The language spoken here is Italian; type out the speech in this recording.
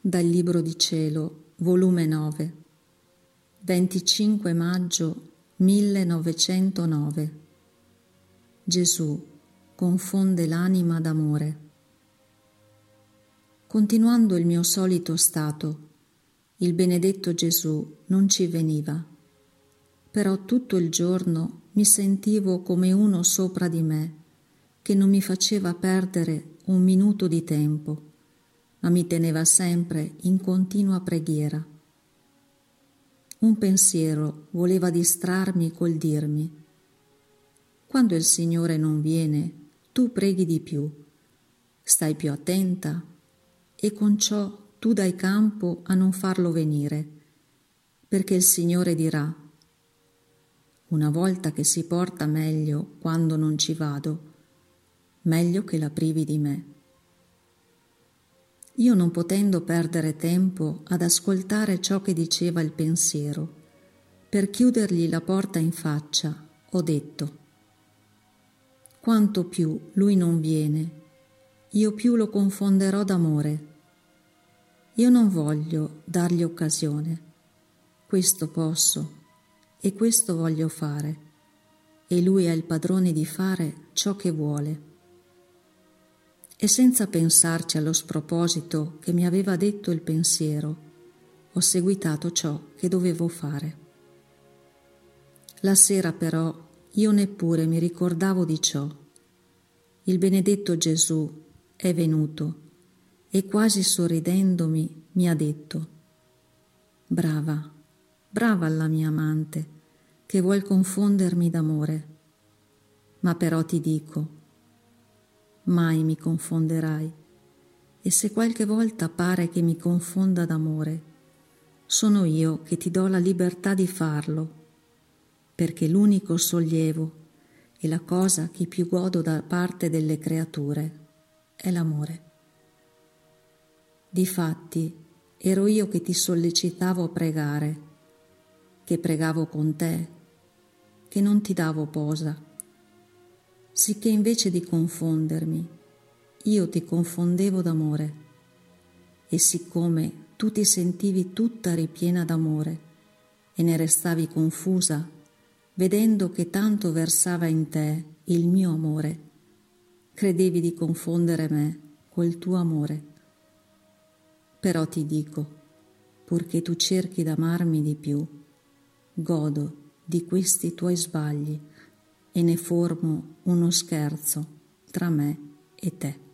Dal Libro di Cielo, volume 9, 25 maggio 1909. Gesù confonde l'anima d'amore. Continuando il mio solito stato, il benedetto Gesù non ci veniva, però tutto il giorno mi sentivo come uno sopra di me che non mi faceva perdere un minuto di tempo ma mi teneva sempre in continua preghiera. Un pensiero voleva distrarmi col dirmi quando il Signore non viene, tu preghi di più, stai più attenta e con ciò tu dai campo a non farlo venire, perché il Signore dirà, una volta che si porta meglio quando non ci vado, meglio che la privi di me. Io non potendo perdere tempo ad ascoltare ciò che diceva il pensiero, per chiudergli la porta in faccia, ho detto, quanto più lui non viene, io più lo confonderò d'amore. Io non voglio dargli occasione, questo posso e questo voglio fare, e lui è il padrone di fare ciò che vuole e senza pensarci allo sproposito che mi aveva detto il pensiero, ho seguitato ciò che dovevo fare. La sera però io neppure mi ricordavo di ciò. Il benedetto Gesù è venuto e quasi sorridendomi mi ha detto, brava, brava alla mia amante, che vuol confondermi d'amore. Ma però ti dico, mai mi confonderai. E se qualche volta pare che mi confonda d'amore, sono io che ti do la libertà di farlo, perché l'unico sollievo e la cosa che più godo da parte delle creature è l'amore. Difatti, ero io che ti sollecitavo a pregare, che pregavo con te, che non ti davo posa sicché invece di confondermi, io ti confondevo d'amore, e siccome tu ti sentivi tutta ripiena d'amore e ne restavi confusa, vedendo che tanto versava in te il mio amore, credevi di confondere me col tuo amore. Però ti dico, purché tu cerchi d'amarmi di più, godo di questi tuoi sbagli e ne formo uno scherzo tra me e te.